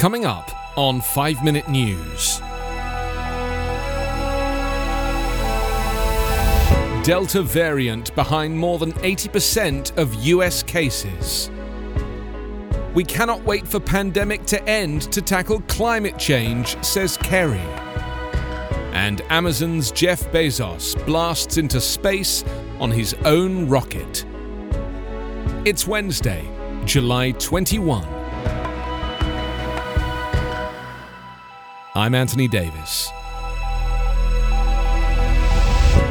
Coming up on 5 Minute News. Delta variant behind more than 80% of US cases. We cannot wait for pandemic to end to tackle climate change, says Kerry. And Amazon's Jeff Bezos blasts into space on his own rocket. It's Wednesday, July 21. I'm Anthony Davis.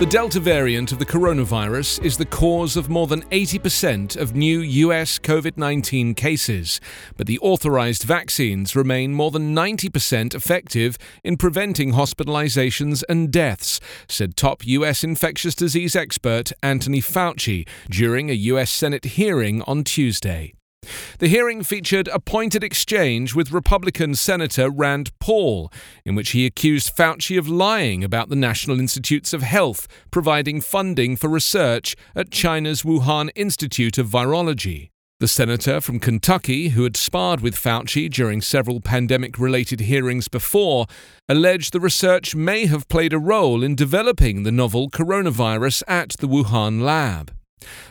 The Delta variant of the coronavirus is the cause of more than 80% of new US COVID 19 cases, but the authorized vaccines remain more than 90% effective in preventing hospitalizations and deaths, said top US infectious disease expert Anthony Fauci during a US Senate hearing on Tuesday. The hearing featured a pointed exchange with Republican Senator Rand Paul, in which he accused Fauci of lying about the National Institutes of Health providing funding for research at China's Wuhan Institute of Virology. The senator from Kentucky, who had sparred with Fauci during several pandemic related hearings before, alleged the research may have played a role in developing the novel coronavirus at the Wuhan lab.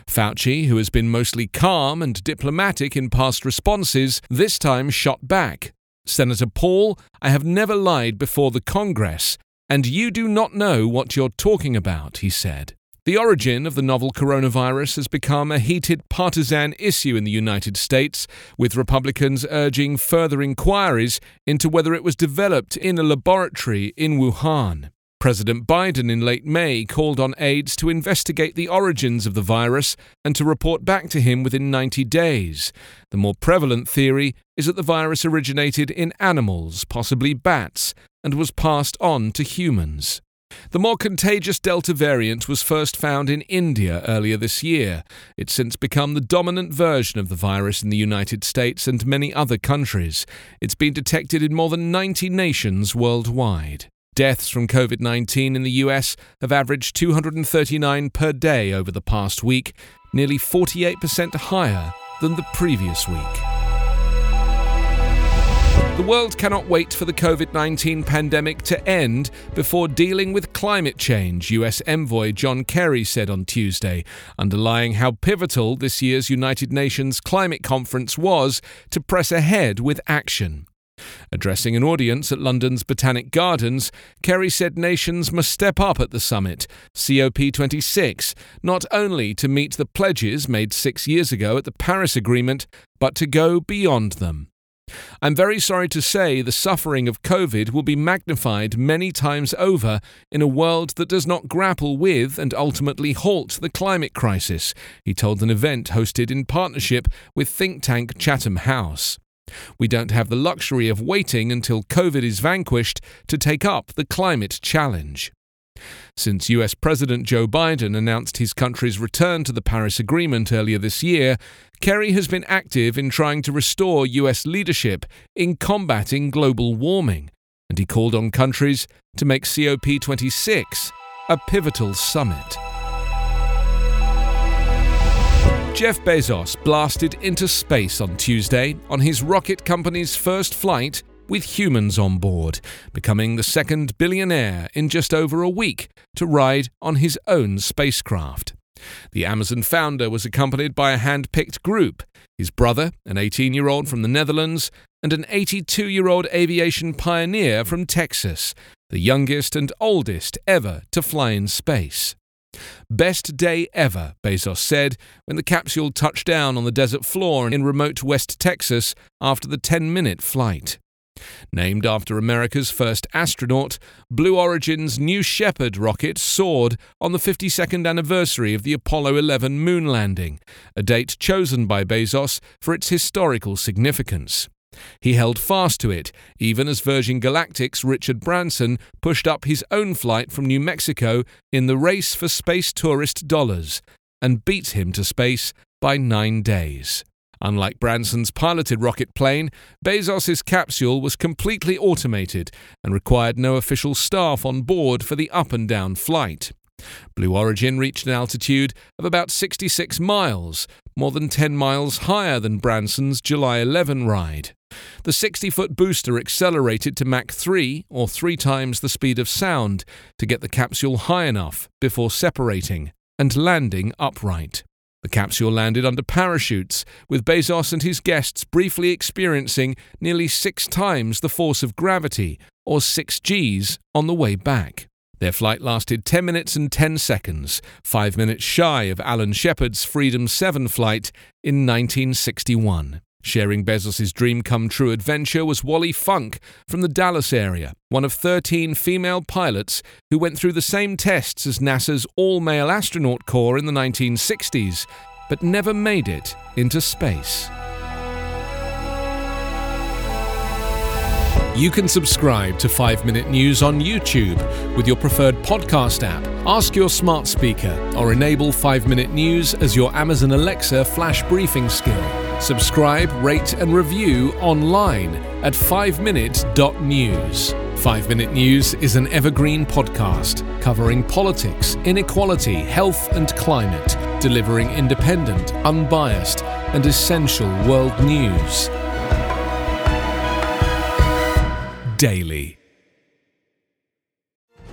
Fauci, who has been mostly calm and diplomatic in past responses, this time shot back. Senator Paul, I have never lied before the Congress, and you do not know what you're talking about, he said. The origin of the novel coronavirus has become a heated partisan issue in the United States, with Republicans urging further inquiries into whether it was developed in a laboratory in Wuhan. President Biden in late May called on aides to investigate the origins of the virus and to report back to him within 90 days. The more prevalent theory is that the virus originated in animals, possibly bats, and was passed on to humans. The more contagious Delta variant was first found in India earlier this year. It's since become the dominant version of the virus in the United States and many other countries. It's been detected in more than 90 nations worldwide. Deaths from COVID 19 in the US have averaged 239 per day over the past week, nearly 48% higher than the previous week. The world cannot wait for the COVID 19 pandemic to end before dealing with climate change, US envoy John Kerry said on Tuesday, underlying how pivotal this year's United Nations climate conference was to press ahead with action. Addressing an audience at London's Botanic Gardens, Kerry said nations must step up at the summit, COP26, not only to meet the pledges made six years ago at the Paris Agreement, but to go beyond them. I'm very sorry to say the suffering of COVID will be magnified many times over in a world that does not grapple with and ultimately halt the climate crisis, he told an event hosted in partnership with think tank Chatham House. We don't have the luxury of waiting until COVID is vanquished to take up the climate challenge. Since US President Joe Biden announced his country's return to the Paris Agreement earlier this year, Kerry has been active in trying to restore US leadership in combating global warming, and he called on countries to make COP26 a pivotal summit. Jeff Bezos blasted into space on Tuesday on his rocket company's first flight with humans on board, becoming the second billionaire in just over a week to ride on his own spacecraft. The Amazon founder was accompanied by a hand picked group his brother, an 18 year old from the Netherlands, and an 82 year old aviation pioneer from Texas, the youngest and oldest ever to fly in space. Best day ever, Bezos said when the capsule touched down on the desert floor in remote West Texas after the 10 minute flight. Named after America's first astronaut, Blue Origin's New Shepard rocket soared on the 52nd anniversary of the Apollo 11 moon landing, a date chosen by Bezos for its historical significance. He held fast to it, even as Virgin Galactic's Richard Branson pushed up his own flight from New Mexico in the race for space tourist dollars, and beat him to space by nine days. Unlike Branson's piloted rocket plane, Bezos's capsule was completely automated and required no official staff on board for the up and down flight. Blue Origin reached an altitude of about 66 miles, more than 10 miles higher than Branson's July 11 ride. The 60 foot booster accelerated to Mach 3, or three times the speed of sound, to get the capsule high enough before separating and landing upright. The capsule landed under parachutes, with Bezos and his guests briefly experiencing nearly six times the force of gravity, or 6 Gs, on the way back. Their flight lasted 10 minutes and 10 seconds, five minutes shy of Alan Shepard's Freedom 7 flight in 1961. Sharing Bezos' dream come true adventure was Wally Funk from the Dallas area, one of 13 female pilots who went through the same tests as NASA's all male astronaut corps in the 1960s, but never made it into space. You can subscribe to 5 Minute News on YouTube with your preferred podcast app. Ask your smart speaker or enable 5 Minute News as your Amazon Alexa flash briefing skill. Subscribe, rate, and review online at 5minute.news. 5 Minute News is an evergreen podcast covering politics, inequality, health, and climate, delivering independent, unbiased, and essential world news. Daily.